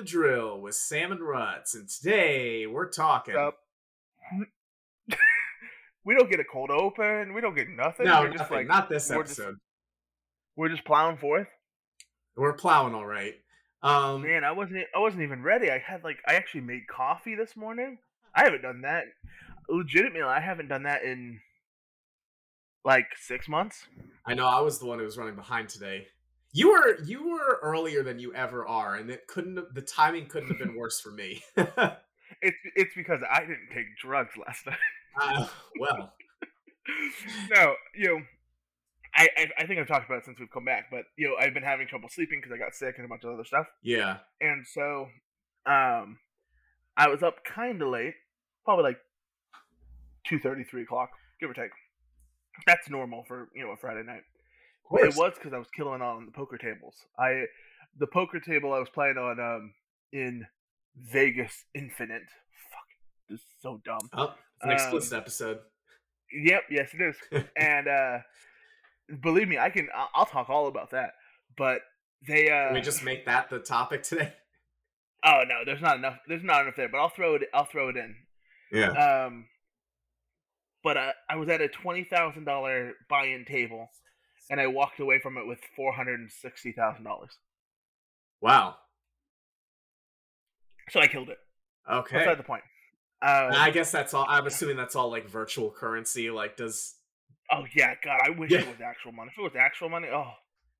the drill with Sam and Ruts, and today we're talking. Up. we don't get a cold open. We don't get nothing. no, we're nothing, just like not this we're just- episode. we're just plowing forth. We're plowing all right. Um, Man, I wasn't. I wasn't even ready. I had like I actually made coffee this morning. I haven't done that. Legitimately, I haven't done that in like six months. I know I was the one who was running behind today. You were you were earlier than you ever are, and it couldn't have, the timing couldn't have been worse for me. It's it's because I didn't take drugs last night. uh, well, no, you know, I, I I think I've talked about it since we've come back, but you know, I've been having trouble sleeping because I got sick and a bunch of other stuff. yeah, and so um i was up kind of late probably like 2.30 3 o'clock give or take that's normal for you know a friday night but it was because i was killing on the poker tables. I the poker table i was playing on um in vegas infinite. Fuck this is so dumb. Oh, it's an Um, explicit episode. yep yes it is. And uh believe me i can i'll, I'll talk all about that. But they uh Can we just make that the topic today? oh no there's not enough there's not enough there but i'll throw it i'll throw it in. Yeah. Um, but I, I was at a twenty thousand dollar buy-in table, and I walked away from it with four hundred and sixty thousand dollars. Wow. So I killed it. Okay. Beside the point. Um, I guess that's all. I'm assuming that's all like virtual currency. Like, does oh yeah, God, I wish Yeah. it was actual money. If it was actual money, oh,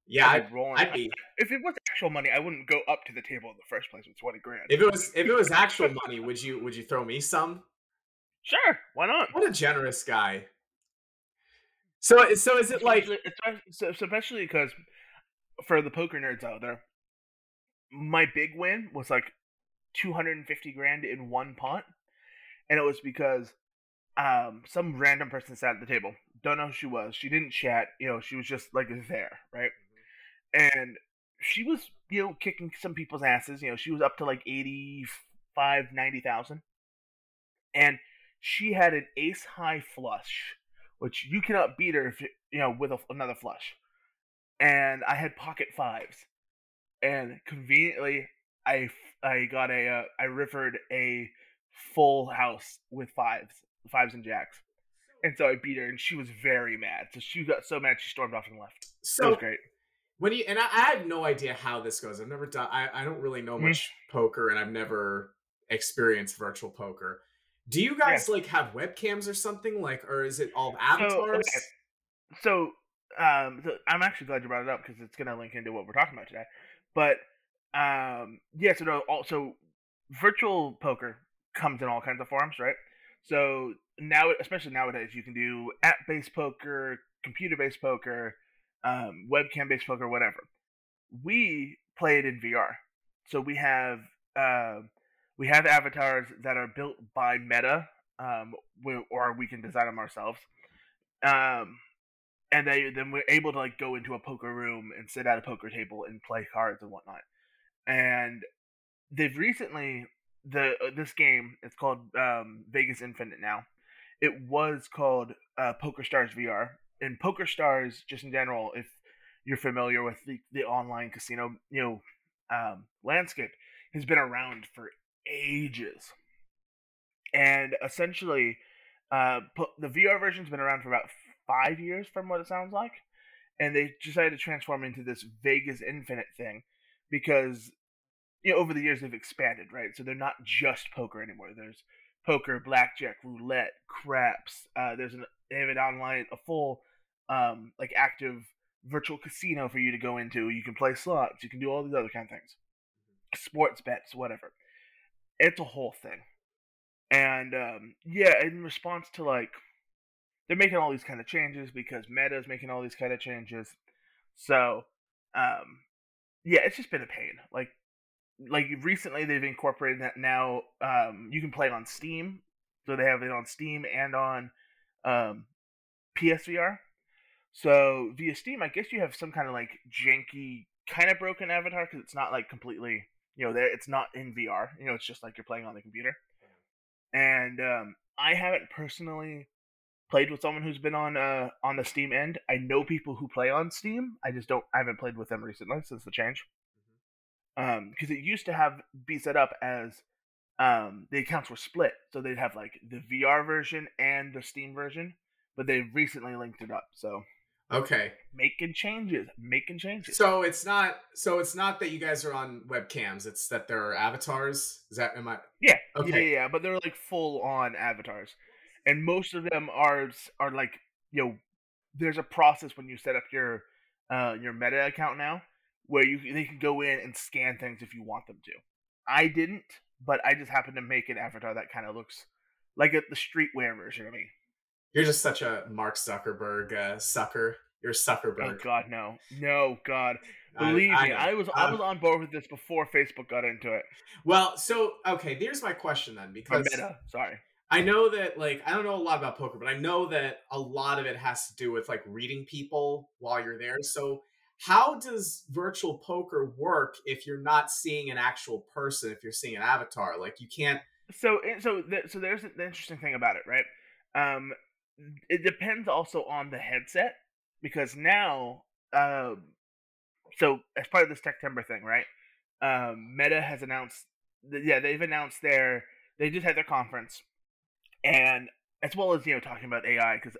yeah? I'd I'd, rolling. I'd be If it was actual money, I wouldn't go up to the table in the first place with twenty grand. if it was if it was actual money. Would you would you throw me some? sure, why not? What a generous guy. So so is it like Especially- because for the poker nerds out there, my big win was like 250 grand in one pot, and it was because um some random person sat at the table. Don't know who she was. She didn't chat. You know, she was just like there, right? And she was, you know, kicking some people's asses. You know, she was up to like 85, 90,000. And she had an ace high flush, which you cannot beat her if you, know with a, another flush. And I had pocket fives, and conveniently, I I got a uh, I rivered a full house with fives, fives and jacks, and so I beat her, and she was very mad. So she got so mad she stormed off and left. It so was great. when you and I, I have no idea how this goes. I've never done. I I don't really know Mhm. much poker, and I've never experienced virtual poker. Do you guys like have webcams or something? Like, or is it all avatars? okay. so um so i'm actually glad you brought it up because it's going to link into what we're talking about today. But um yeah so no, also virtual poker comes in all kinds of forms right? So now especially nowadays you can do app-based poker computer-based poker um, webcam-based poker whatever. We play it in vr so we have uh, we have avatars that are built by meta um, we, or we can design them ourselves um, and they then we're able to like go into a poker room and sit at a poker table and play cards and whatnot. And they've recently the uh, this game it's called um, Vegas Infinite now. It was called uh, Poker Stars VR. And Poker Stars, just in general, if you're familiar with the, the online casino, you know, um, landscape, has been around for ages. And essentially, uh, po- the VR version's been around for about five years, from what it sounds like, and they decided to transform into this Vegas Infinite thing because you know over the years they've expanded, right? So they're not just poker anymore. There's poker, blackjack, roulette, craps. Uh, there's an they have it online, a full um, like active virtual casino for you to go into. You can play slots. You can do all these other kind of things, sports bets, whatever. It's a whole thing, and um, yeah, in response to like they're making all these kind of changes because Meta is making all these kind of changes. So, um, yeah, it's just been a pain. Like, like recently they've incorporated that now. Um, you can play it on Steam, so they have it on Steam and on um, PSVR. So via Steam, I guess you have some kind of like janky, kind of broken avatar because it's not like completely, you know, there. It's not in VR. You know, it's just like you're playing on the computer. And um, I haven't personally played with someone who's been on uh on the Steam end. I know people who play on Steam. I just don't. I haven't played with them recently since the change. Um, because it used to have be set up as um the accounts were split, so they'd have like the VR version and the Steam version, but they've recently linked it up. So Okay. making changes, making changes. So it's not so it's not that you guys are on webcams, it's that there are avatars. Is that am I Yeah, Okay. yeah, yeah, but they're like full on avatars, and most of them are are like you know, there's a process when you set up your uh your Meta account now where you they can go in and scan things if you want them to. I didn't, but I just happened to make an avatar that kind of looks like a, the streetwear version of me. You're just such a Mark Zuckerberg uh, sucker. You're Zuckerberg. Oh. God, no, no, God, believe I me. I was I Um, was on board with this before Facebook got into it. Well, so okay, here's my question then, Or because Meta, sorry. I know that like I don't know a lot about poker, but I know that a lot of it has to do with like reading people while you're there. So how does virtual poker work if you're not seeing an actual person, if you're seeing an avatar? Like you can't so so th- so there's the interesting thing about it, right? Um, it depends also on the headset because now, um, so as part of this September thing, right? Um, Meta has announced, yeah, they've announced their they just had their conference, and as well as you know talking about AI because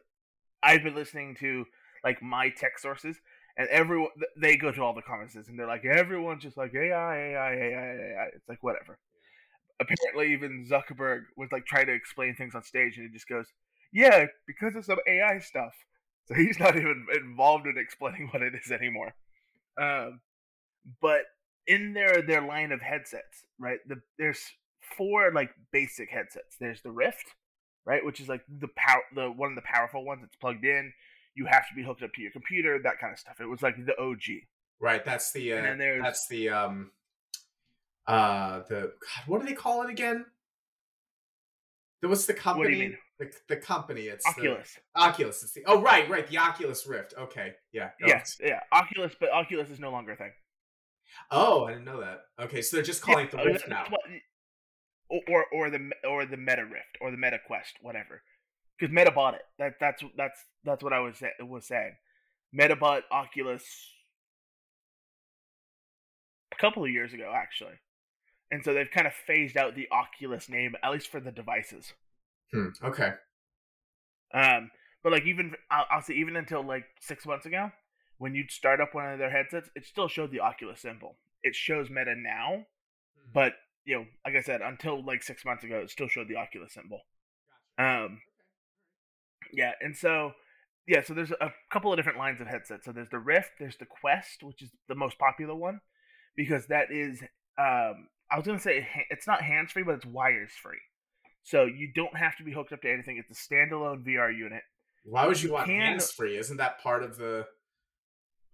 I've been listening to like my tech sources. And everyone, they go to all the conferences, and they're like, everyone's just like AI, AI, AI, AI. It's like whatever apparently even Zuckerberg was like trying to explain things on stage and he just goes, Yeah, because of some AI stuff. So he's not even involved in explaining what it is anymore. Um, but in their their line of headsets, right? The there's four like basic headsets. There's the Rift, right, which is like the power the one of the powerful ones. It's plugged in. You have to be hooked up to your computer, that kind of stuff. It was like the OG. right. That's the And uh, then there's- that's the um uh the God, what do they call it again? What's the company? The, the company. It's the- Oculus. Oculus. It's the, oh right, right. The Oculus Rift. Okay, yeah. no, Yes, yeah, Oculus, but Oculus is no longer a thing. Oh, I didn't know that. Okay, so they're just calling it the Rift now. or, or or the or the Meta Rift or the Meta Quest, whatever. Because Meta bought it. That that's that's that's what I was sa- was saying. Meta bought Oculus a couple of years ago, actually, and so they've kind of phased out the Oculus name, at least for the devices. Hmm, okay. Um, but like even I'll, I'll say even until like six months ago, when you'd start up one of their headsets, it still showed the Oculus symbol. It shows Meta now, but you know, like I said, until like six months ago, it still showed the Oculus symbol. Um, yeah, and so yeah, so there's a couple of different lines of headsets. So there's the Rift, there's the Quest, which is the most popular one because that is um, I was gonna say it's not hands free, but it's wires free. So you don't have to be hooked up to anything. It's a standalone VR unit. Why would you You want can- hands free? Isn't that part of the?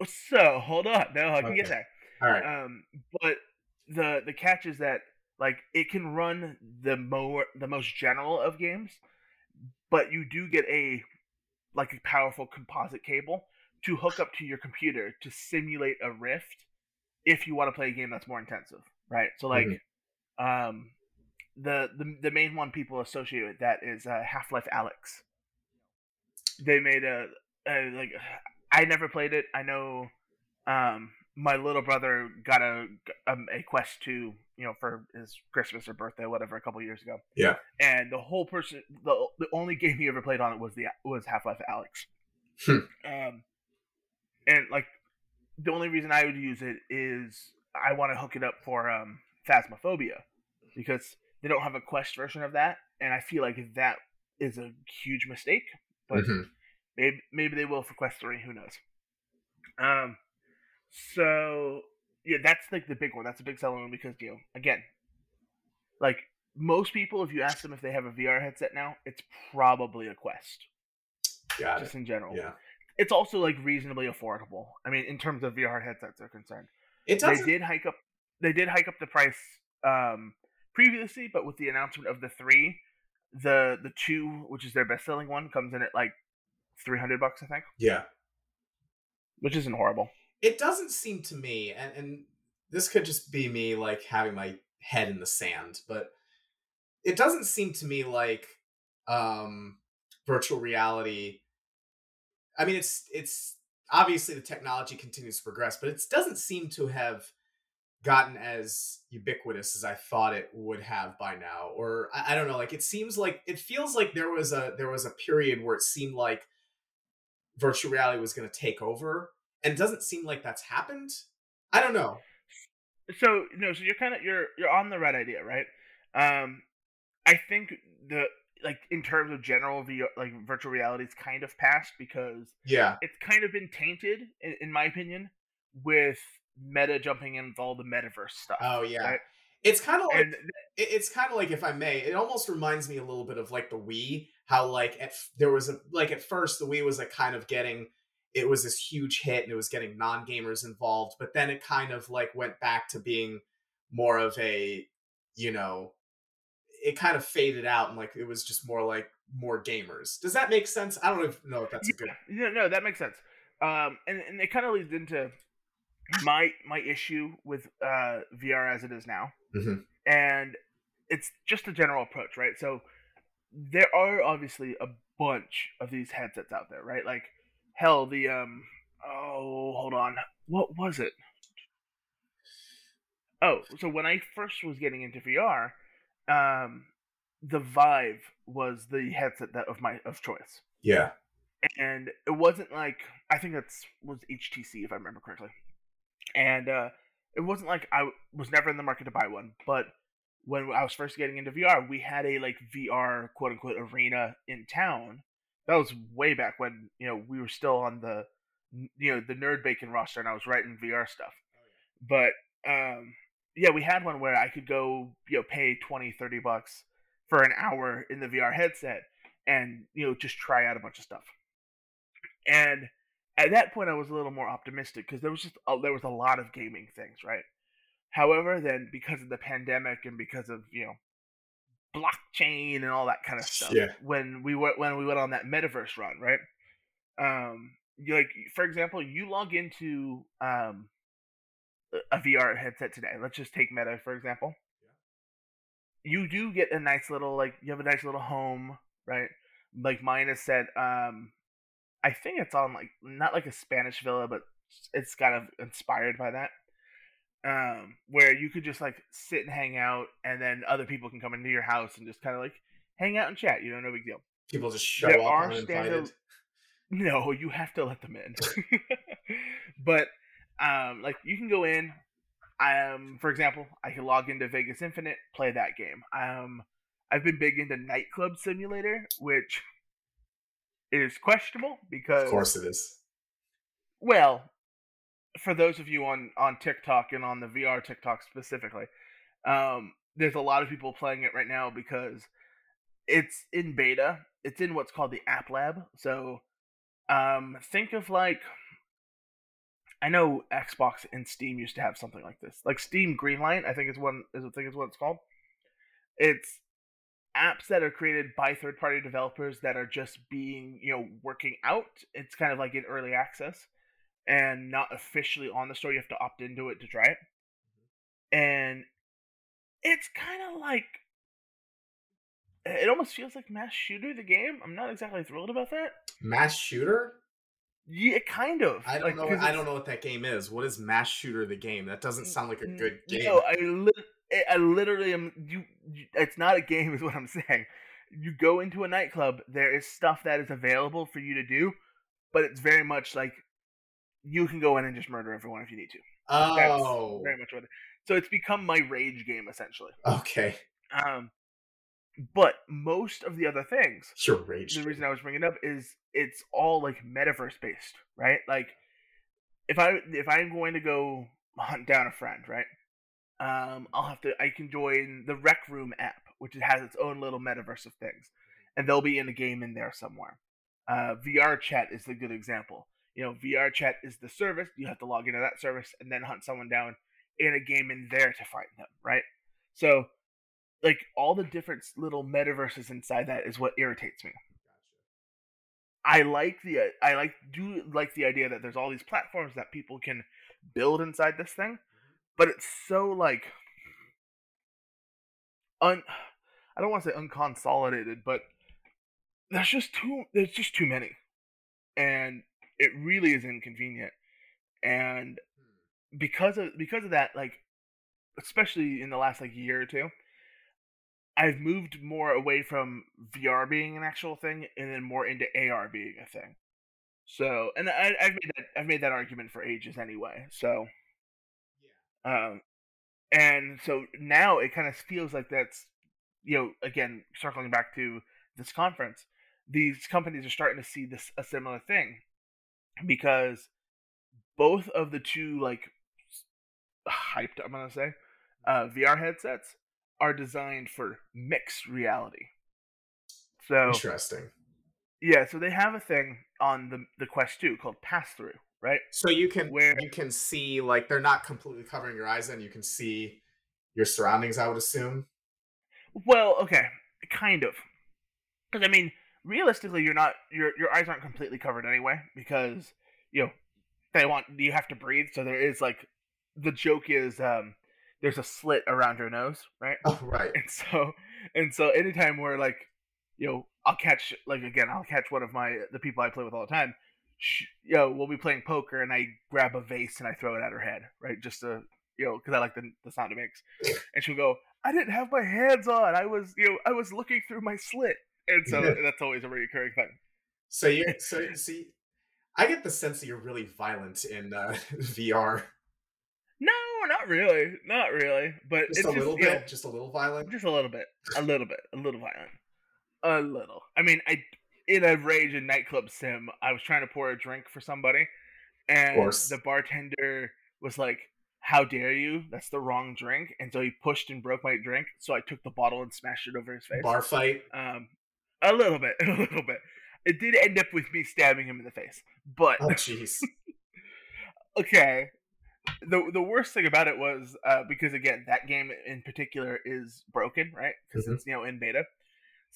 So hold on, no, I can get Okay. there. All right. Um, but the the catch is that like it can run the more the most general of games, but you do get a like a powerful composite cable to hook up to your computer to simulate a rift if you want to play a game that's more intensive, right? So like, um, the the the main one people associate with that is uh, Half Life Alyx. They made a, a like I never played it. I know um my little brother got a um, a quest 2 you know for his christmas or birthday whatever a couple years ago Yeah. and the whole person the, the only game he ever played on it was the was half-life alyx Hmm. um and like the only reason i would use it is i want to hook it up for um phasmophobia because they don't have a quest version of that and i feel like that is a huge mistake but Mhm. maybe maybe they will for quest 3 who knows um so yeah, that's like the big one. That's a big selling one because you know, again, like most people, if you ask them if they have a VR headset now, it's probably a Quest, Got it. just in general. Yeah. It's also like reasonably affordable. I mean, in terms of VR headsets are concerned, It doesn't. did hike up. They did hike up the price um, previously, but with the announcement of the three, the the two, which is their best selling one, comes in at like three hundred bucks, I think, Yeah. which isn't horrible. It doesn't seem to me, and and this could just be me like having my head in the sand, but it doesn't seem to me like um virtual reality. I mean, it's it's obviously the technology continues to progress, but it doesn't seem to have gotten as ubiquitous as I thought it would have by now. Or I, I, don't know, like it seems like it feels like there was a there was a period where it seemed like virtual reality was gonna take over. And it doesn't seem like that's happened. I don't know. So no, so you're kind of you're you're on the right idea, right? Um I think the like in terms of general VR, like virtual reality, is kind of past because yeah, it's kind of been tainted, in, in my opinion, with meta jumping in with all the metaverse stuff. Oh yeah. Right? It's kind of like and, it's kind of like if I may, it almost reminds me a little bit of like the Wii. How like at there was a like at first the Wii was like kind of getting it was this huge hit and it was getting non gamers involved, but then it kind of like went back to being more of a you know it kind of faded out and like it was just more like more gamers. Does that make sense? I don't know if that's yeah, good. No, no, that makes sense. Um, and and it kind of leads into my my issue with uh, VR as it is now, mm-hmm. and it's just a general approach, right? So there are obviously a bunch of these headsets out there, right? Like hell, the um oh hold on, what was it? Oh, so when I first was getting into VR, um, the Vive was the headset that of my of choice. Yeah, and it wasn't like I think that's was HTC if I remember correctly, and uh, it wasn't like I was never in the market to buy one, but when I was first getting into VR, we had a like VR quote unquote arena in town. That was way back when you know we were still on the you know the nerd bacon roster, and I was writing VR stuff. But um, yeah, we had one where I could go, you know, pay 20, 30 bucks for an hour in the VR headset and, you know, just try out a bunch of stuff. And at that point, I was a little more optimistic because there was just, a, there was a lot of gaming things, right? However, then because of the pandemic and because of, you know, blockchain and all that kind of stuff, yeah. when we went, when we went on that metaverse run, right? Um, like, for example, you log into, um, a VR headset today. Let's just take Meta for example. Yeah. You do get a nice little like you have a nice little home, right? Like mine is set. Um, I think it's on like not like a Spanish villa, but it's kind of inspired by that. Um, where you could just like sit and hang out, and then other people can come into your house and just kind of like hang out and chat. You know, no big deal. People just show there up are uninvited. No, you have to let them in. but um, like you can go in. Um, for example, I can log into Vegas Infinite, play that game. Um, I've been big into Nightclub Simulator, which is questionable because of course it is. Well, for those of you on on TikTok and on the VR TikTok specifically, um, there's a lot of people playing it right now because it's in beta. It's in what's called the App Lab. So, um, think of like I know Xbox and Steam used to have something like this, like Steam Greenlight. I think is one is I think is what it's called. It's apps that are created by third party developers that are just being you know working out. It's kind of like in early access and not officially on the store. You have to opt into it to try it, mm-hmm. and it's kind of like eh, it almost feels like mass shooter the game. I'm not exactly thrilled about that. Mass shooter? Yeah, kind of. I don't like, know. I don't know what that game is. What is Mass Shooter the game? That doesn't sound like a good game. No, I, li- I literally am. You, you, it's not a game, is what I'm saying. You go into a nightclub. There is stuff that is available for you to do, but it's very much like you can go in and just murder everyone if you need to. Oh, That's very much what. It, so it's become my rage game essentially. Okay. Um, but most of the other things, your rage. The reason I was bringing it up is it's all like metaverse based, right? Like if I if I'm going to go hunt down a friend, right? Um, I'll have to I can join the Rec Room app, which has its own little metaverse of things, and they'll be in a game in there somewhere. Uh, VR chat is a good example. You know, VR chat is the service. You have to log into that service and then hunt someone down in a game in there to find them, right? So, like all the different little metaverses inside that is what irritates me. I like the I like do like the idea that there's all these platforms that people can build inside this thing, but it's so like un I don't want to say unconsolidated, but there's just too there's just too many. And it really is inconvenient. And hmm. because of because of that, like especially in the last like year or two, I've moved more away from VR being an actual thing and then more into AR being a thing. So, and I, have made that I've made that argument for ages anyway. So. Um, and so now it kind of feels like that's, you know, again circling back to this conference, these companies are starting to see this a similar thing because both of the two like hyped I'm gonna say uh, VR headsets are designed for mixed reality. So interesting. Yeah, so they have a thing on the the Quest 2 called Pass Through, right? So you can where you can see like they're not completely covering your eyes and you can see your surroundings, I would assume. Well, okay, kind of. Cuz I mean, realistically you're not your your eyes aren't completely covered anyway because, you know, they want you have to breathe, so there is like the joke is um there's a slit around your nose, right? Oh, right. And so and so anytime we're like, you know, I'll catch like again, I'll catch one of my the people I play with all the time. She, you know, we'll be playing poker and I grab a vase and I throw it at her head, right? Just to you know, because I like the the sound it makes. And she'll go, "I didn't have my hands on. I was you know, I was looking through my slit." And so that's always a recurring thing. So you so you see, I get the sense that you're really violent in uh, VR. No, not really, not really. But just it's a just, little bit, know, just a little violent, just a little bit, a little bit, a little violent, a little. I mean, I in a rage in nightclub sim, I was trying to pour a drink for somebody, and the bartender was like, "How dare you? That's the wrong drink!" And so he pushed and broke my drink. So I took the bottle and smashed it over his face. Bar fight. Um, a little bit, a little bit. It did end up with me stabbing him in the face, but oh jeez. okay, the the worst thing about it was uh, because again that game in particular is broken, right? Because mm-hmm. it's you know in beta.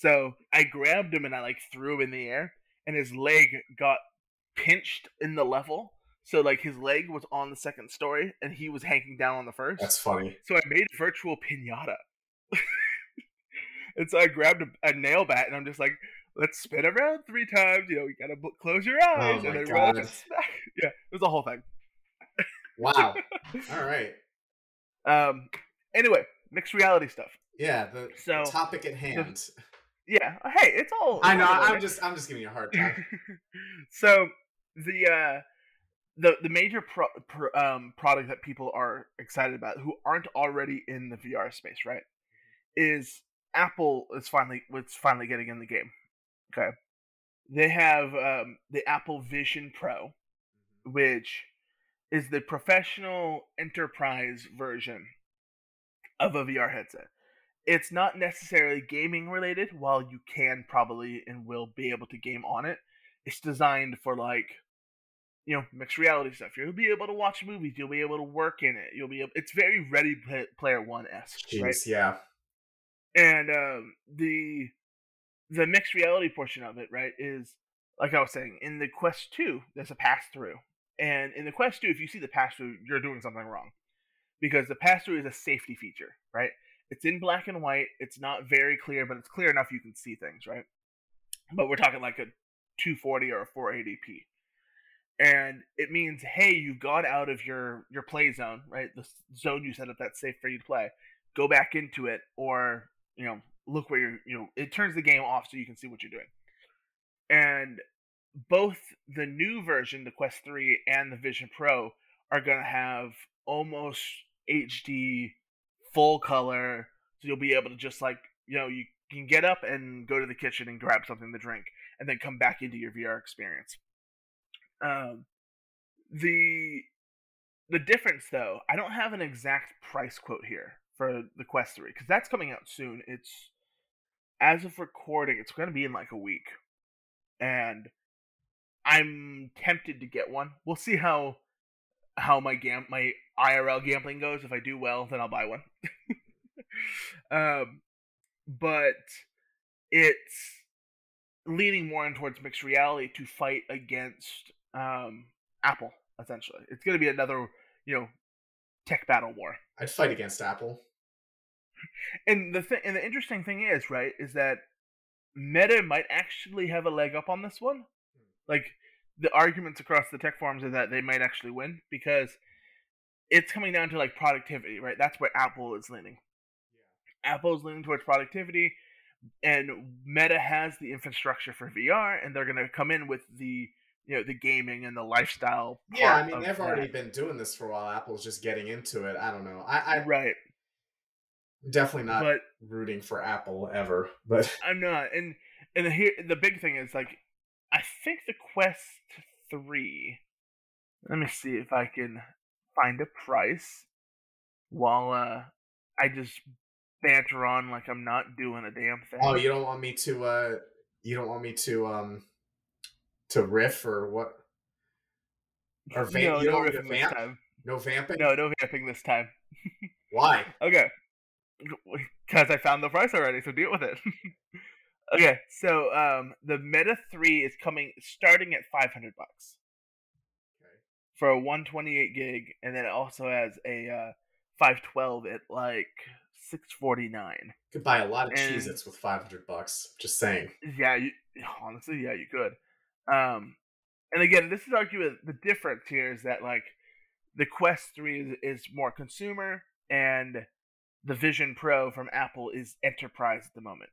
So I grabbed him and I like threw him in the air, and his leg got pinched in the level. So like his leg was on the second story, and he was hanging down on the first. That's funny. So I made virtual pinata, and so I grabbed a, a, nail bat, and I'm just like, let's spin around three times. You know, you gotta close your oh eyes, oh and then roll up and. Yeah, it was a whole thing. Wow. All right. Um. Anyway, mixed reality stuff. Yeah. The, so, the topic at hand. Yeah. Hey, it's all. I know. I'm just. I'm just giving you a hard time. so the uh, the the major pro, pro, um product that people are excited about who aren't already in the VR space, right? Is Apple is finally was finally getting in the game. Okay. They have um, the Apple Vision Pro, mm-hmm. which is the professional enterprise version of a VR headset. It's not necessarily gaming related, while you can probably and will be able to game on it. It's designed for like you know mixed reality stuff. You'll be able to watch movies. You'll be able to work in it. You'll be able. It's very Ready Player One esque, right? Yeah. And um, the the mixed reality portion of it, right, is like I was saying in the Quest Two. There's a pass through, and in the Quest 2, if you see the pass through, you're doing something wrong. Because the pass through is a safety feature, right? It's in black and white. It's not very clear, but it's clear enough you can see things, right? But we're talking like a 240 or a 480p. And it means, hey, you've gone out of your your play zone, right? The zone you set up that's safe for you to play. Go back into it, or you know, look where you're. You know, it turns the game off so you can see what you're doing. And both the new version, the Quest 3 and the Vision Pro, are going to have almost HD full color. So you'll be able to just like, you know, you can get up and go to the kitchen and grab something to drink and then come back into your VR experience. Um, the the difference though, I don't have an exact price quote here for the Quest 3 because that's coming out soon. It's as of recording, it's going to be in like a week. And I'm tempted to get one. We'll see how how my gam my IRL gambling goes. If I do well, then I'll buy one. um, but it's leaning more in towards mixed reality to fight against um, Apple. Essentially, it's going to be another you know tech battle war. I'd fight against Apple. And the thing, and the interesting thing is, right, is that Meta might actually have a leg up on this one like the arguments across the tech forums are that they might actually win because it's coming down to like productivity, right? That's where Apple is leaning. Yeah. Apple is leaning towards productivity, and Meta has the infrastructure for VR, and they're going to come in with the you know the gaming and the lifestyle. yeah, I mean they've that. already been doing this for a while. Apple's just getting into it. I don't know. I, I right. Definitely not but, rooting for Apple ever, but I'm not. And and here the big thing is like think the Quest three. Let me see if I can find a price while uh I just banter on like I'm not doing a damn thing. Oh, you don't want me to uh you don't want me to um to riff or what? Or vamp? No, you no riffing vamp? this time. No vamping? No, no vamping this time. Why? Okay. Because I found the price already, so deal with it. okay, so um the Meta 3 is coming starting at 500 bucks. Okay. For a 128 gig, and then it also has a uh, 512 at like 649. Could buy a lot of and, Cheez-Its with 500 bucks. Just saying. Yeah, you, honestly, yeah, you could. Um, and again, this is arguing the difference here is that like the Quest Three is, is more consumer, and the Vision Pro from Apple is enterprise at the moment.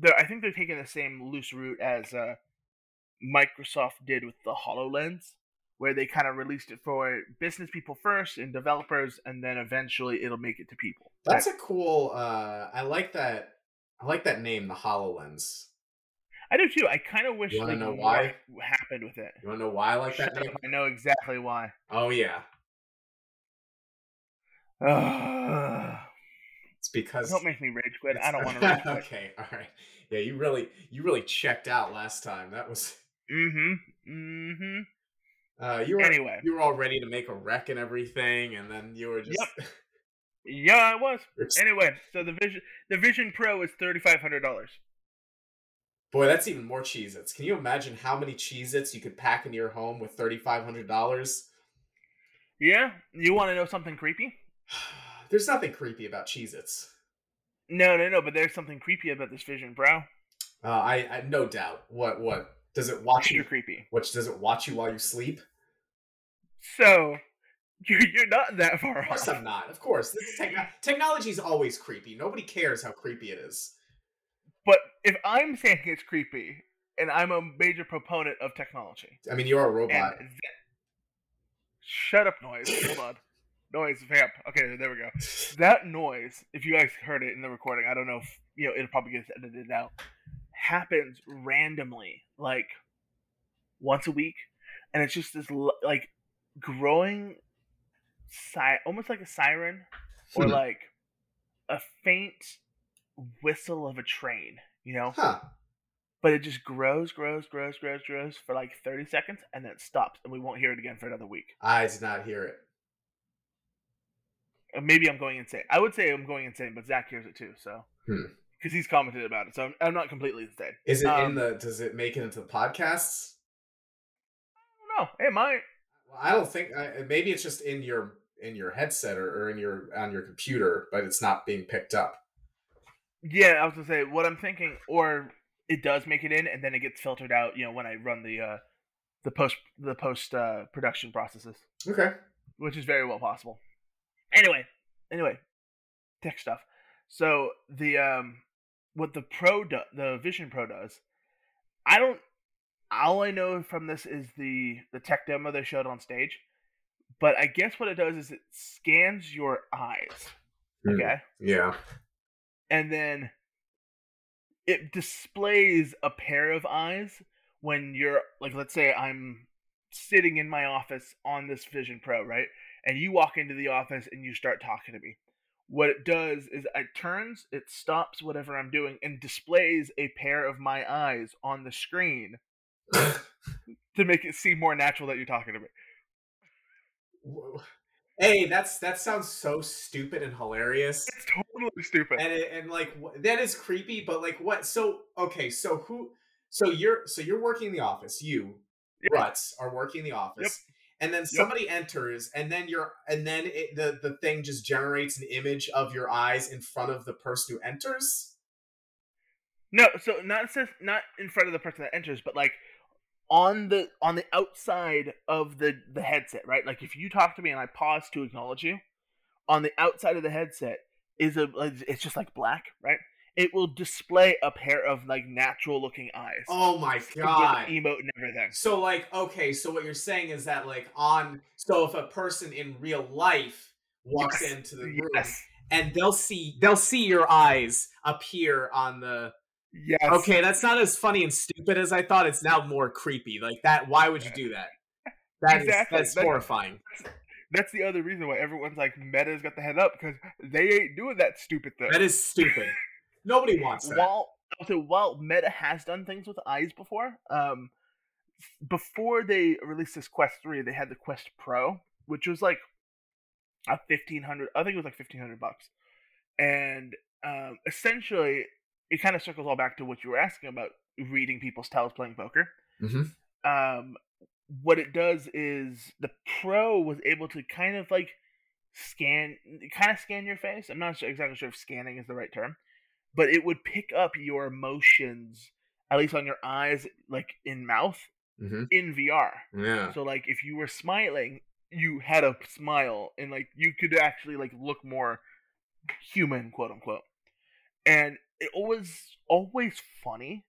They're, I think they're taking the same loose route as uh, Microsoft did with the Hololens, where they kind of released it for business people first and developers, and then eventually it'll make it to people. That's right? a cool. Uh, I like that. I like that name, the Hololens. I do too. I kind of wish. You to know why? happened with it? You want to know why I like that name? I know exactly why. Oh yeah. because don't make me rage quit. I don't want to rage quit. okay, all right. Yeah, you really, you really checked out last time. That was. Mm-hmm. Mm-hmm. Uh, you were anyway. You were all ready to make a wreck and everything, and then you were just. Yep. yeah, I was. Anyway, so the Vision, the Vision Pro is thirty five hundred dollars. Boy, that's even more Cheez Its. Can you imagine how many Cheez Its you could pack into your home with $3,500? Yeah. You want to know something creepy? there's nothing creepy about Cheez Its. No, no, no, but there's something creepy about this Vision Pro. Uh, I, I no doubt. What what does it watch you? creepy. Which does it watch you while you sleep? So you're, you're not that far off. Of course I'm not. Of course, this is techn- technology is always creepy. Nobody cares how creepy it is. But if I'm saying it's creepy, and I'm a major proponent of technology, I mean, you're a robot. Th- shut up, noise. Hold on. Noise, vamp. Okay, there we go. That noise, if you guys heard it in the recording, I don't know if you know it'll probably get edited out. Happens randomly, like once a week, and it's just this like growing, si- almost like a siren, or hmm. like a faint whistle of a train, you know? Huh. But it just grows, grows, grows, grows, grows for like 30 seconds and then it stops and we won't hear it again for another week. I did not hear it. Uh, maybe I'm going insane. I would say I'm going insane, but Zach hears it too, so. Hmm. Because he's commented about it, so I'm, I'm, not completely insane. Is it um, in the? Does it make it into the podcasts? No. It might. Well, I don't think. maybe it's just in your in your headset or, or in your on your computer, but it's not being picked up. Yeah, I was gonna say what I'm thinking, or it does make it in, and then it gets filtered out. You know, when I run the uh, the post the post uh, production processes. Okay. Which is very well possible. Anyway, anyway, tech stuff. So the um, what the Pro do, the Vision Pro does, I don't. All I know from this is the the tech demo they showed on stage, but I guess what it does is it scans your eyes. Hmm. Okay. Yeah and then it displays a pair of eyes when you're like let's say I'm sitting in my office on this Vision Pro, right? And you walk into the office and you start talking to me. What it does is it turns, it stops whatever I'm doing and displays a pair of my eyes on the screen to make it seem more natural that you're talking to me. Whoa. Hey, that's that sounds so stupid and hilarious. It's totally stupid. And it, and like that is creepy, but like what? So okay, so who? So you're so you're working in the office. You yep. Ruts are working in the office. And then somebody yep. enters, and then you're, and then it, the the thing just generates an image of your eyes in front of the person who enters. No, so not not in front of the person that enters, but like on the on the outside of the the headset, right? Like if you talk to me and I pause to acknowledge you, on the outside of the headset is a it's just like black, right? It will display a pair of like natural looking eyes. Oh my god. emote and everything. So like okay, so what you're saying is that like on so if a person in real life walks Yes, into the room Yes. and they'll see they'll see your eyes appear on the Yes. Okay, that's not as funny and stupid as I thought. It's now more creepy. Like that why would you do that? That is Exactly. that's That- horrifying. That's the other reason why everyone's like Meta's got the head up because they ain't doing that stupid thing. That is stupid. Nobody wants that. while so while Meta has done things with eyes before, um, before they released this Quest Three, they had the Quest Pro, which was like a fifteen hundred. I think it was like fifteen hundred bucks, and um, essentially it kind of circles all back to what you were asking about reading people's tells playing poker. Mhm. Um, what it does is the Pro was able to kind of like scan, kind of scan your face. I'm not sure, exactly sure if scanning is the right term, but it would pick up your emotions, at least on your eyes, like in mouth, Mhm. in VR. Yeah. So like if you were smiling, you had a smile, and like you could actually like look more human, quote unquote. And it was always funny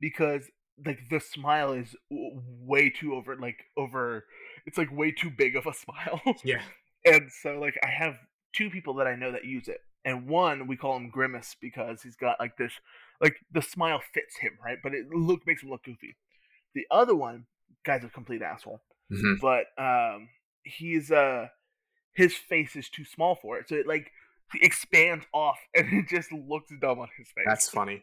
because like the smile is w- way too over like over it's like way too big of a smile Yeah. and so like i have two people that i know that use it and one we call him grimace because he's got like this like the smile fits him right but it look makes him look goofy the other one guy's a complete asshole Mhm. but um he's uh his face is too small for it so it like expands off and it just looks dumb on his face That's funny.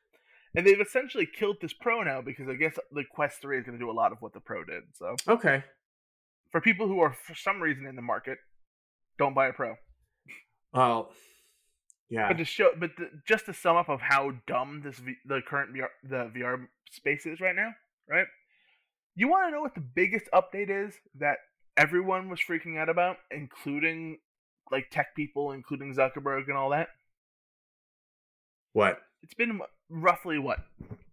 and they've essentially killed this pro now because I guess the Quest 3 is going to do a lot of what the pro did. So Okay. for people who are for some reason in the market, don't buy a pro. Well, yeah. But to show, but the, just to sum up of how dumb this v, the current VR, the VR space is right now, right? You want to know what the biggest update is that everyone was freaking out about, including like tech people, including Zuckerberg and all that. What? It's been roughly what?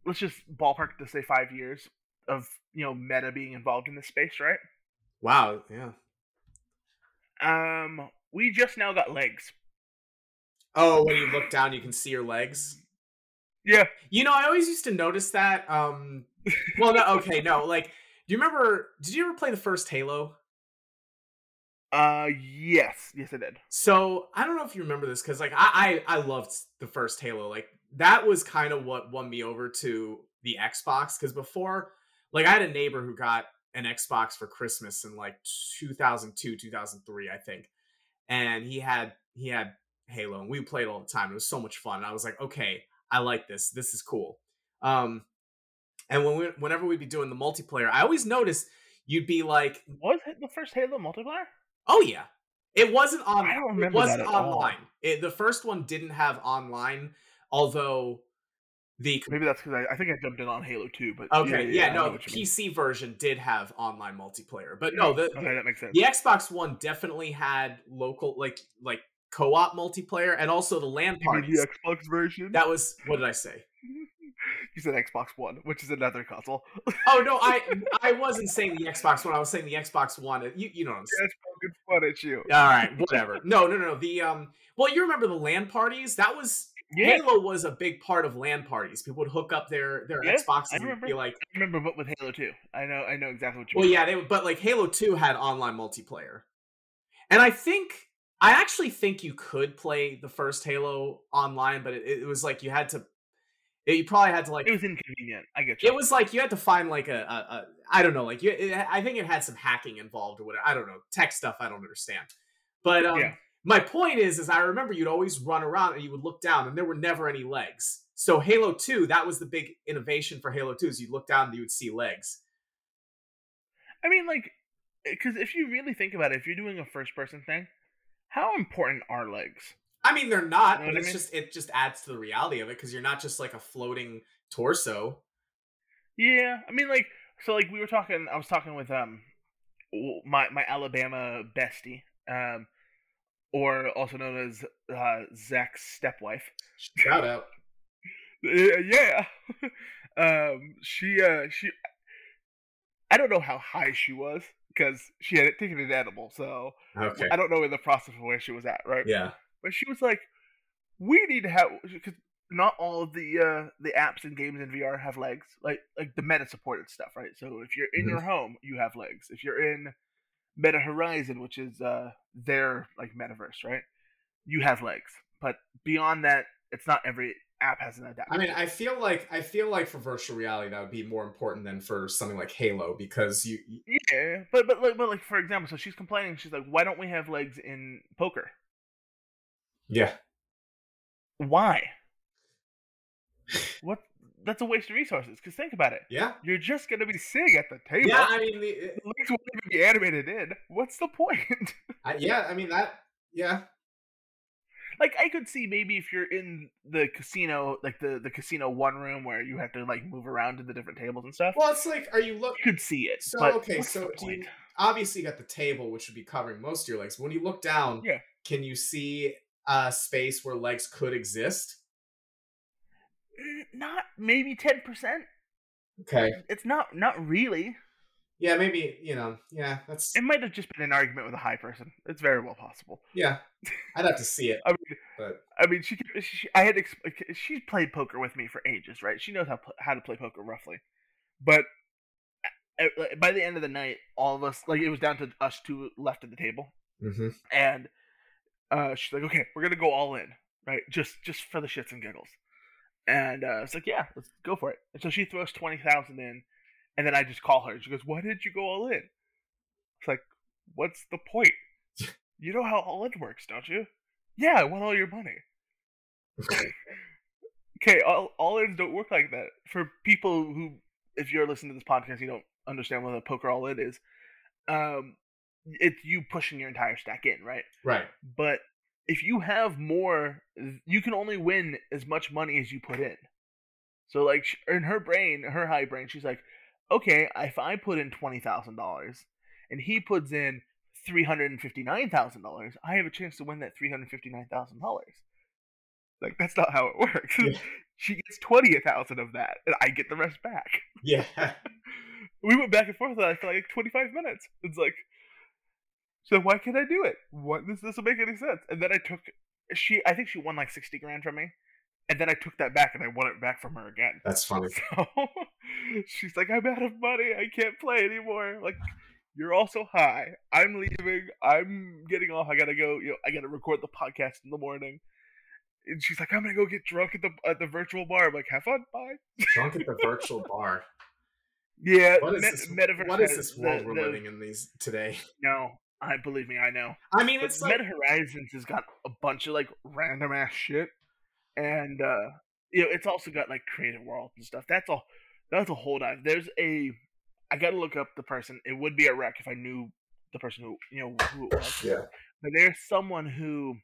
Let's just ballpark to say five years of you know Meta being involved in this space, right? Wow. Yeah. Um, we just now got legs. Oh, when you look down, you can see your legs. Yeah. You know, I always used to notice that. Um, well, no, okay, no. Like, do you remember? Did you ever play the first Halo? Uh, yes, yes, I did. So I don't know if you remember this because, like, I, I I loved the first Halo. Like, that was kind of what won me over to the Xbox. Because before, like, I had a neighbor who got an Xbox for Christmas in like 2002, 2003, I think, and he had he had Halo, and we played all the time. It was so much fun. And I was like, okay, I like this. This is cool. Um, and when we, whenever we'd be doing the multiplayer, I always noticed you'd be like, Was it the first Halo multiplayer? oh yeah, it wasn't on. I don't It wasn't that at all. online. It, the first one didn't have online, although the Maybe that's because I, I think I jumped in on Halo 2, but okay, yeah, I know no, the you mean. PC version did have online multiplayer, but no, the, okay, that makes sense. the Xbox One definitely had local, like like co-op multiplayer, and also the LAN parties. the Xbox version? That was what did I say? you said Xbox One, which is another console. Oh no, I I wasn't saying the Xbox One. I was saying the Xbox One. You you know what I'm saying. That's poking fun at you. All right, whatever. No, no, no, no. The um. Well, you remember the LAN parties? That was Yeah, Halo was a big part of LAN parties. People would hook up their their Yeah, Xboxes I and remember. be like, I remember, but with Halo 2, I know, I know exactly what you well, mean. yeah, they. But like Halo Two had online multiplayer, and I think I actually think you could play the first Halo online, but it, it was like you had to. You probably had to like It was inconvenient. I get you. It was like you had to find like a, a, a I don't know, like you. It, I think it had some hacking involved or whatever. I don't know tech stuff. I don't understand. But um, Yeah. My point is, is I remember you'd always run around and you would look down and there were never any legs. So Halo Two, that was the big innovation for Halo Two. Is you look down and you would see legs. I mean, like, because if you really think about it, if you're doing a first person thing, how important are legs? I mean, they're not, You know but I it's mean? just it just adds to the reality of it because you're not just like a floating torso. Yeah, I mean, like, so, like, we were talking, I was talking with, um, my, my Alabama bestie, um, or also known as, uh, Zach's stepwife. Shout out. Uh, yeah. um, she, uh, she, I don't know how high she was because she had taken an edible, so Okay. I don't know in the process of where she was at, right? Yeah. But she was like, "We need to have because not all of the uh, the apps and games in VR have legs, like like the meta supported stuff, right? So if you're in Mhm. your home, you have legs. If you're in Meta Horizon, which is uh, their like metaverse, right? You have legs. But beyond that, it's not every app has an adapter. I mean, I feel like I feel like for virtual reality that would be more important than for something like Halo because you yeah, but but like, but like for example, so she's complaining. She's like, "Why don't we have legs in poker? yeah. Why? what? That's a waste of resources. Because think about it. Yeah. You're just gonna be sitting at the table. Yeah, I mean the, legs won't even be animated in. What's the point? I, yeah, I mean that yeah. like I could see maybe if you're in the casino, like the the casino one room where you have to like move around to the different tables and stuff. Well, it's like are you look you could see it. So, okay, so you- obviously you got the table which would be covering most of your legs. When you look down, Yeah. can you see a space where legs could exist? Not maybe ten percent. Okay. It's not not really. Yeah, maybe, you know, yeah, that's It might have just been an argument with a high person. It's very well possible. yeah. I'd have to see it, I mean, but I mean, she, she I had she's played poker with me for ages, right? She knows how how to play poker roughly, but by the end of the night, all of us like it was down to us two left at the table, mhm. and uh, she's like, "Okay, we're gonna go all in, right? Just just for the shits and giggles." And uh, it's like, "Yeah, let's go for it." And so she throws twenty thousand in, and then I just call her, she goes, "Why did you go all in?" It's like, "What's the point? you know how all in works, don't you?" Yeah, I want all your money. Okay, all all ins don't work like that. For people who, if you're listening to this podcast, you don't understand what a poker all in is. Um, it's you pushing your entire stack in, right? right. But if you have more, you can only win as much money as you put in. So, like in her brain, her high brain, she's like, okay, if I put in twenty thousand dollars and he puts in three hundred and fifty nine thousand dollars, I have a chance to win that three hundred fifty nine thousand dollars. Like that's not how it works. Yeah. she gets twenty thousand of that, and I get the rest back. Yeah. We went back and forth for like twenty five minutes. It's like, so why can't I do it? What this doesn't make any sense. And then I took she. I think she won like sixty grand from me, and then I took that back and I won it back from her again. That's funny. So she's like, I'm out of money. I can't play anymore. Like, you're also high. I'm leaving. I'm getting off. I gotta go. You know, I gotta record the podcast in the morning. And she's like, I'm gonna go get drunk at the at the virtual bar. I'm like, have fun. Bye. Drunk at the virtual bar. Yeah. What is me- this? What is this world the- we're the- living in these today? No, I believe me. I know. I mean, But it's like... Horizons has got a bunch of like random ass shit, and uh you know it's also got like creative world and stuff. That's all. That's a whole dive. There's a. I gotta look up the person. It would be a wreck if I knew the person who you know who it was. yeah. But there's someone who,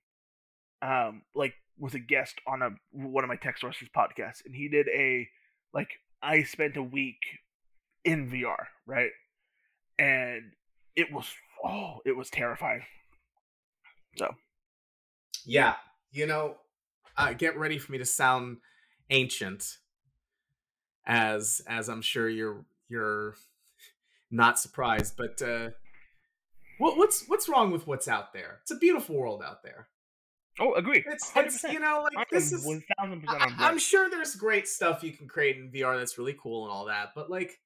um, like was a guest on a one of my tech sources podcasts, and he did a like I spent a week in VR, right? And it was oh, it was terrifying. So, yeah, you know, uh, get ready for me to sound ancient, as as I'm sure you're you're not surprised. But uh, what what's what's wrong with what's out there? It's a beautiful world out there. Oh, agree. It's it's you know like this is. one thousand I, I'm sure there's great stuff you can create in VR that's really cool and all that, but like.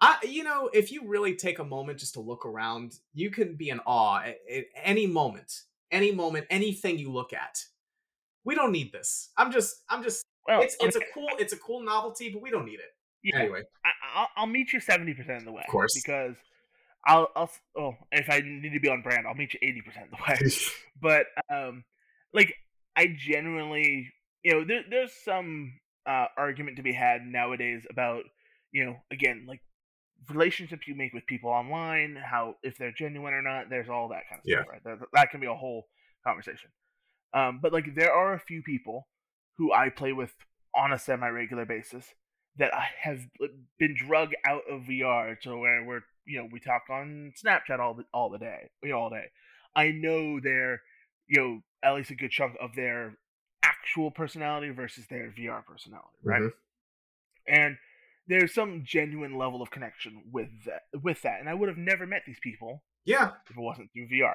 I, you know, if you really take a moment just to look around, you can be in awe at, at any moment, any moment, anything you look at. We don't need this. I'm just, I'm just. Well, it's it's a cool, it's a cool novelty, but we don't need it yeah, anyway. I, I'll, I'll meet you seventy percent of the way, Of course. because I'll, I'll. Oh, if I need to be on brand, I'll meet you eighty percent of the way. but um like i genuinely you know there, there's some uh argument to be had nowadays about you know again like relationships you make with people online how if they're genuine or not there's all that kind of stuff right that, that can be a whole conversation um but like there are a few people who i play with on a semi-regular basis that I have been drug out of VR to where we're you know we talk on Snapchat all the all the day you know all day. I know their you know at least a good chunk of their actual personality versus their VR personality, right? Mhm. And there's some genuine level of connection with that with that and i would have never met these people yeah. if it wasn't through vr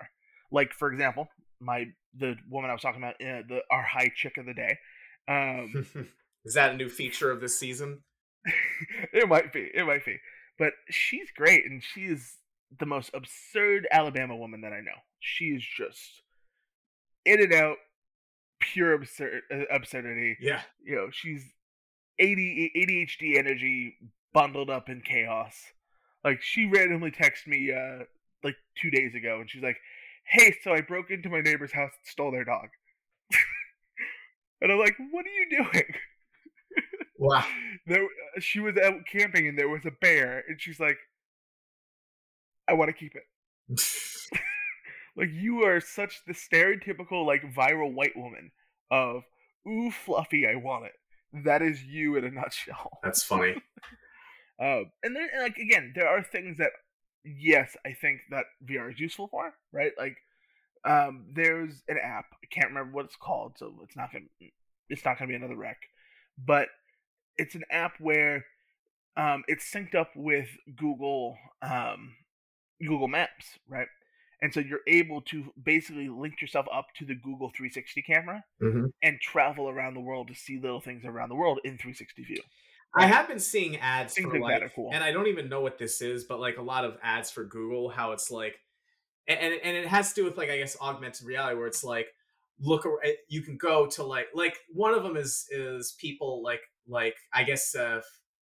like for example my the woman i was talking about uh, the our high chick of the day um is that a new feature of this season? It might be it might be but she's great and she is the most absurd alabama woman that i know. She is just in and out pure absurd uh, absurdity. Yeah. You know she's ADHD energy bundled up in chaos. Like she randomly texted me uh like two days ago, and she's like, "Hey, so I broke into my neighbor's house and stole their dog." and I'm like, "What are you doing?" Wow. There, uh, she was out camping and there was a bear, and she's like, "I want to keep it." like you are such the stereotypical like viral white woman of ooh fluffy, I want it that is you in a nutshell. That's funny. um, and then, like again, there are things that yes, I think that VR is useful for, right? Like, um, there's an app. I can't remember what it's called, so it's not gonna it's not gonna be another wreck, but it's an app where um, it's synced up with Google um, Google Maps, right? And so you're able to basically link yourself up to the Google 360 camera mm-hmm. and travel around the world to see little things around the world in 360 view. I have been seeing ads Things for like like, cool. and I don't even know what this is, but like a lot of ads for Google, how it's like, and and it has to do with like I guess augmented reality, where it's like, look, you can go to like like one of them is is people like like I guess uh,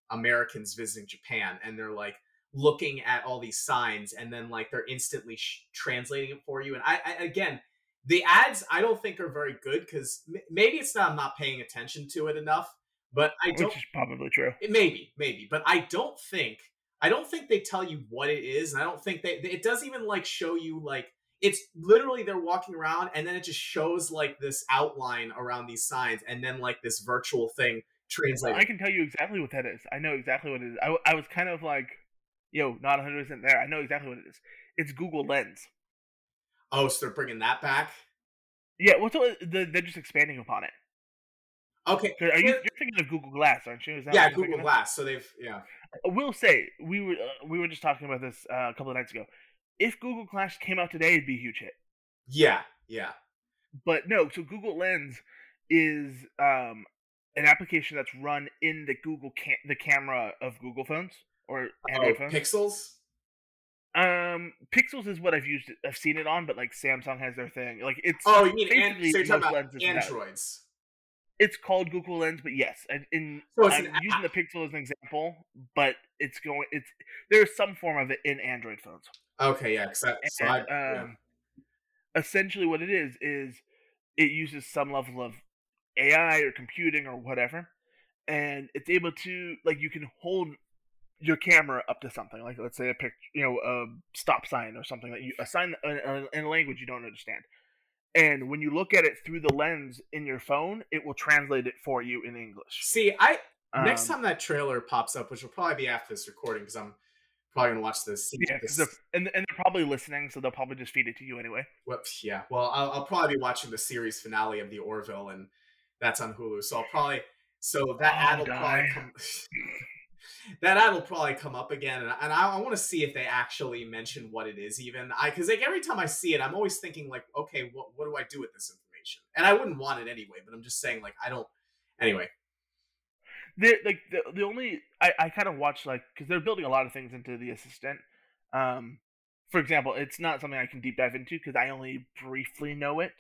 Americans visiting Japan, and they're like looking at all these signs, and then like they're instantly sh- translating it for you. And I, I again, the ads I don't think are very good because m- maybe it's not I'm not paying attention to it enough, but I don't Which is probably true. it maybe, maybe, but I don't think I don't think they tell you what it is, and I don't think they it doesn't even like show you like it's literally they're walking around and then it just shows like this outline around these signs and then like this virtual thing translated. I can tell you exactly what that is. I know exactly what it is. I was kind of like, yo, not 100% there. I know exactly what it is. It's Google Lens. oh, so they're bringing that back. Yeah, well, so uh, the, they're just expanding upon it. Okay. Are you, you're thinking of Google Glass, aren't you? Yeah, what you're thinking Google of? Glass. So they've yeah. I will say we were uh, we were just talking about this uh, a couple of nights ago. If Google Glass came out today, it'd be a huge hit. Yeah, yeah. But no, so Google Lens is um, an application that's run in the Google cam- the camera of Google phones or Oh, Android phones. pixels. Um, Pixels is what I've used. I've seen it on, but like Samsung has their thing. Like it's Oh, you mean an- so you're talking about androids? It's called Google Lens, but yes, and in So it's I'm an using the Pixel as an example, but it's going. It's there's some form of it in Android phones. Okay, yeah. 'cause I, so And, yeah. um, essentially, what it is is it uses some level of AI or computing or whatever, and it's able to like you can hold your camera up to something like let's say a picture, you know, a stop sign or something that you a sign in a, in a language you don't understand. And when you look at it through the lens in your phone, it will translate it for you in English. See, I next Um, time that trailer pops up, which will probably be after this recording, because I'm probably gonna watch this. yeah, this they're, and and they're probably listening, so they'll probably just feed it to you anyway. whoops yeah. Well, I'll, I'll probably be watching the series finale of the Orville, and that's on Hulu. So I'll probably so that Oh, ad will probably come. that ad will probably come up again, and, I- and I, I want to see if they actually mention what it is. Even I, because like every time I see it, I'm always thinking like, okay, what what do I do with this information? And I wouldn't want it anyway, but I'm just saying like I don't. Anyway, They're like the the only I, I kind of watch like because they're building a lot of things into the assistant. Um, for example, it's not something I can deep dive into because I only briefly know it,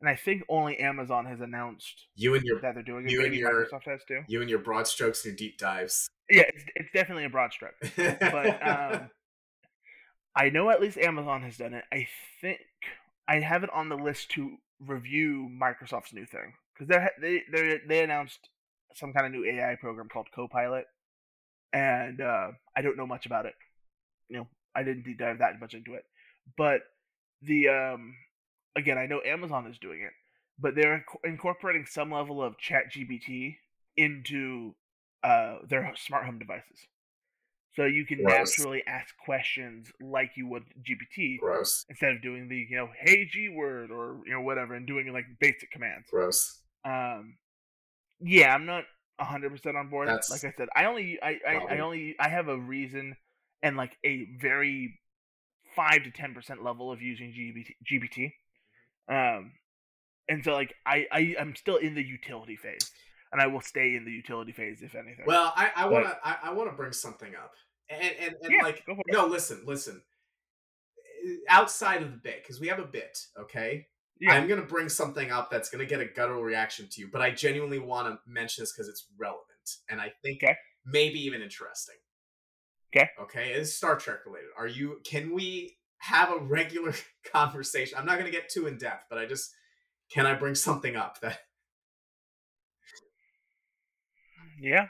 and I think only Amazon has announced you and your that they're doing it. you and your- Microsoft has too. you and your broad strokes and your deep dives. Yeah, it's, it's definitely a broad stroke. but um, I know at least Amazon has done it. I think I have it on the list to review Microsoft's new thing because they they they they announced some kind of new AI program called Copilot, and uh, I don't know much about it. You know, I didn't deep dive that much into it, but the um, again, I know Amazon is doing it, but they're incorporating some level of Chat GBT into uh, their smart home devices. So you can Gross. naturally ask questions like you would GPT gross, instead of doing the you know hey G word or you know whatever and doing like basic commands. gross. Um, yeah, I'm not hundred percent on board. That's like I said, I only I, I, I only I have a reason and like a very five to ten percent level of using GBT, GPT. Um, and so like I I I'm still in the utility phase, and I will stay in the utility phase if anything. Well, I, I want to I, I want to bring something up, and and, and yeah, like go for it. no, listen, listen. Eh, outside of the bit, because we have a bit, okay. Yeah. I'm gonna bring something up that's gonna get a guttural reaction to you, but I genuinely want to mention this because it's relevant, and I think Okay. maybe even interesting. Okay. Okay, it's Star Trek related. Are you? Can we have a regular conversation? I'm not gonna get too in depth, but I just can I bring something up that yeah.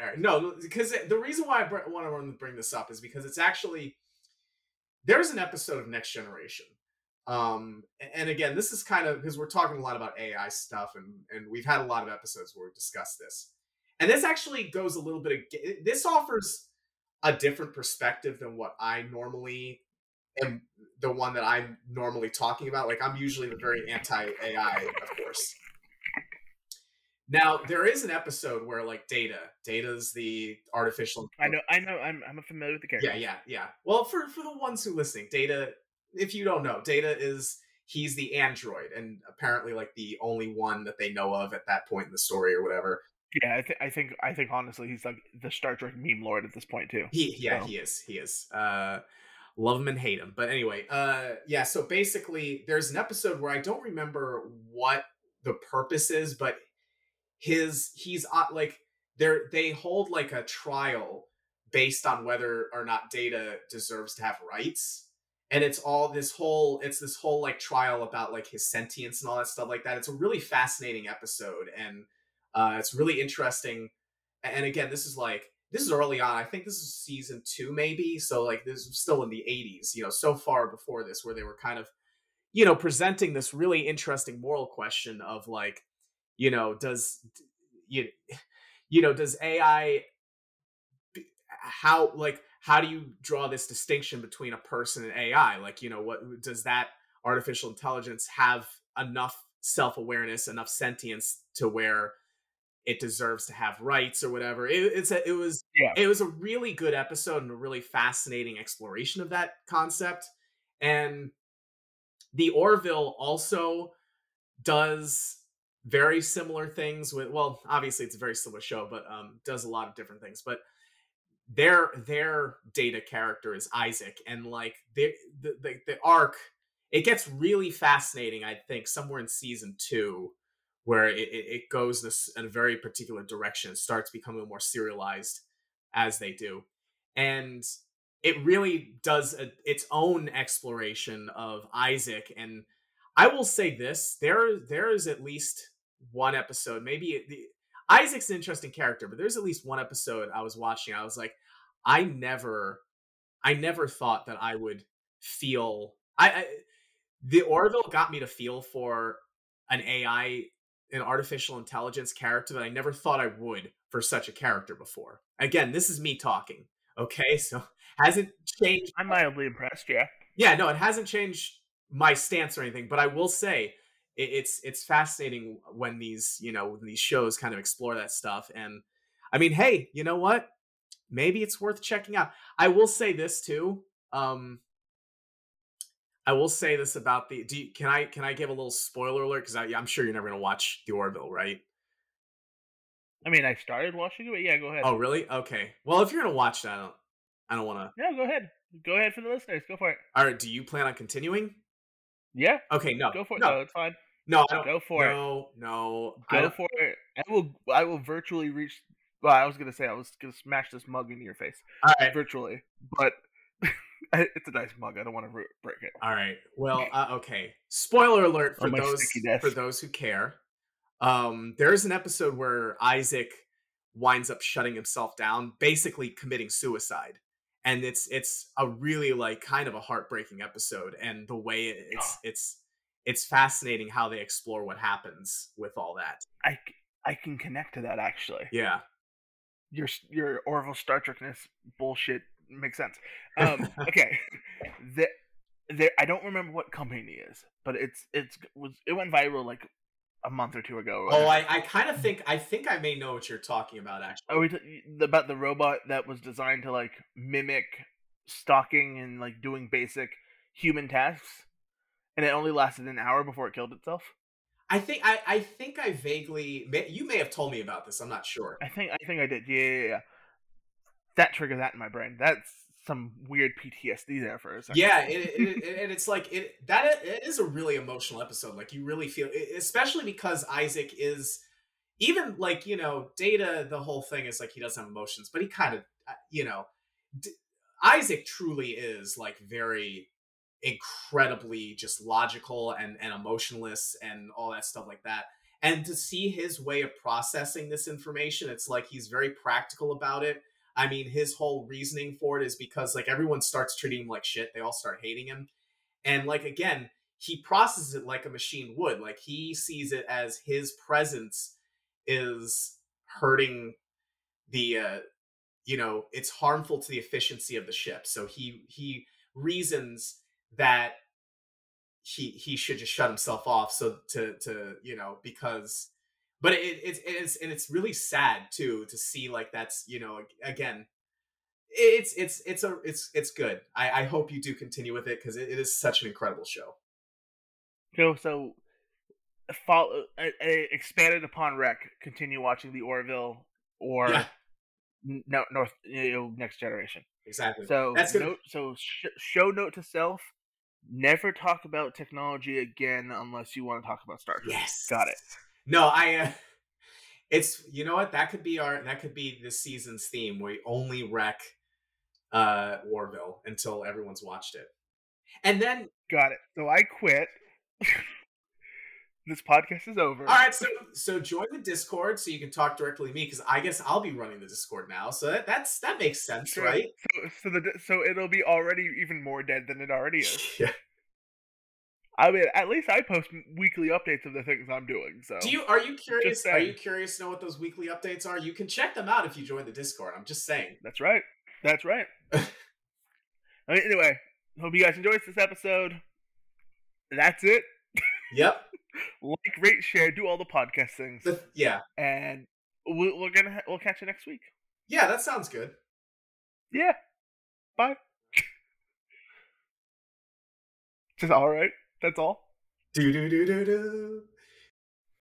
All right, No, because the reason why I want to bring this up is because it's actually there's an episode of Next Generation, um, and again, this is kind of because we're talking a lot about AI stuff, and and we've had a lot of episodes where we discussed this, and this actually goes a little bit. Of, this offers a different perspective than what I normally am. The one that I'm normally talking about, like I'm usually the very anti AI, of course. Now there is an episode where like Data, Data's the artificial. I know. I know. I'm I'm familiar with the character. Yeah, yeah, yeah. Well, for for the ones who listening, Data, if you don't know, Data is he's the android and apparently like the only one that they know of at that point in the story or whatever. Yeah, I, th- I think I think honestly he's like the Star Trek meme lord at this point too. He yeah, So- he is. He is. Uh love him and hate him. But anyway, uh yeah, so basically there's an episode where I don't remember what the purpose is, but his he's uh, like they're they hold like a trial based on whether or not Data deserves to have rights. And it's all this whole it's this whole like trial about like his sentience and all that stuff like that. It's a really fascinating episode and uh it's really interesting. And again, this is like this is early on. I think this is season two, maybe. So like this is still in the 80s, you know, so far before this, where they were kind of, you know, presenting this really interesting moral question of like, you know, does you you know, does AI how like how do you draw this distinction between a person and AI? Like, you know, what does that artificial intelligence have enough self-awareness, enough sentience to where it deserves to have rights or whatever. It, it's a, it was Yeah. it was a really good episode and a really fascinating exploration of that concept. And the Orville also does very similar things with well, obviously it's a very similar show, but um does a lot of different things. But their their data character is Isaac, and like the the the, arc, it gets really fascinating. I think somewhere in season two, where it, it it goes this in a very particular direction, it starts becoming more serialized as they do, and it really does a, its own exploration of Isaac. And I will say this: there there is at least one episode, maybe the Isaac's an interesting character, but there's at least one episode I was watching. I was like, I never, I never thought that I would feel. I, I the Orville got me to feel for an AI, an artificial intelligence character that I never thought I would for such a character before. Again, this is me talking. Okay, so hasn't changed. I'm mildly impressed. Yeah. Yeah, no, it hasn't changed my stance or anything, but I will say it, it's it's fascinating when these you know when these shows kind of explore that stuff. And I mean, hey, you know what? Maybe it's worth checking out. I will say this too. Um, I will say this about the. Do you, can I can I give a little spoiler alert? Because I'm sure you're never gonna watch The Orville, right? I mean, I started watching it, but yeah, go ahead. Oh, really? Okay. Well, if you're gonna watch that, I don't. I don't want to. No, go ahead. Go ahead for the listeners. Go for it. All right. Do you plan on continuing? Yeah, Okay. No. go for it. No. No, it's fine. No. Go for it. no. No. Go for it. I will. I will virtually reach. Well, I was gonna say I was gonna smash this mug into your face All right. virtually, but it's a nice mug. I don't want to break it. All right. Well, uh, okay. Spoiler alert for those for those who care. Um, there's an episode where Isaac winds up shutting himself down, basically committing suicide, and it's it's a really like kind of a heartbreaking episode, and the way it- it's it's it's fascinating how they explore what happens with all that. I I can connect to that actually. Yeah. Your your Orville Star Trekness bullshit makes sense. Um, okay, there, there. I don't remember what company it is, but it's it's was it went viral like a month or two ago. Oh, I, I kind of think I think I may know what you're talking about. Actually, Are we t- about the robot that was designed to like mimic stalking and like doing basic human tasks, and it only lasted an hour before it killed itself? I think I, I think I vaguely you may have told me about this. I'm not sure. I think I think I did. Yeah, yeah, yeah. That triggered that in my brain. That's some weird PTSD there for a second. Yeah, it, it, it, and it's like it that it is a really emotional episode. Like you really feel, especially because Isaac is even like you know Data. The whole thing is like he doesn't have emotions, but he kind of uh, you know D- Isaac truly is like very incredibly just logical and and emotionless and all that stuff like that. And to see his way of processing this information, it's like he's very practical about it I mean, his whole reasoning for it is because like everyone starts treating him like shit. They all start hating him. And like again, he processes it like a machine would. Like he sees it as his presence is hurting the uh you know, it's harmful to the efficiency of the ship. So he he reasons that he he should just shut himself off so to to you know because but it, it, it is and it's really sad too to see like that's you know again it's it's it's a it's it's good. I i hope you do continue with it because it, it is such an incredible show. So so follow uh, expanded upon rec continue watching the orville or yeah. no north you know, next generation. Exactly. So that's note, so sh- show note to self never talk about technology again unless you want to talk about star trek yes got it no, I. Uh, it's you know what that could be our that could be this season's theme. We only wreck uh Orville until everyone's watched it, and then got it. So I quit. this podcast is over. All right, so so join the Discord so you can talk directly to me because I guess I'll be running the Discord now. So that, that's that makes sense, so, right? So so the so it'll be already even more dead than it already is. yeah. I mean, at least I post weekly updates of the things I'm doing. So, do you are you curious? Are you curious to know what those weekly updates are? You can check them out if you join the Discord. I'm just saying. That's right. That's right. I mean, anyway, hope you guys enjoyed this episode. That's it. Yep. Like, rate, share, do all the podcast things. The, yeah. And we, we're gonna we'll catch you next week. Yeah, that sounds good. Yeah. Bye. Just all right. That's all. Do do do do do.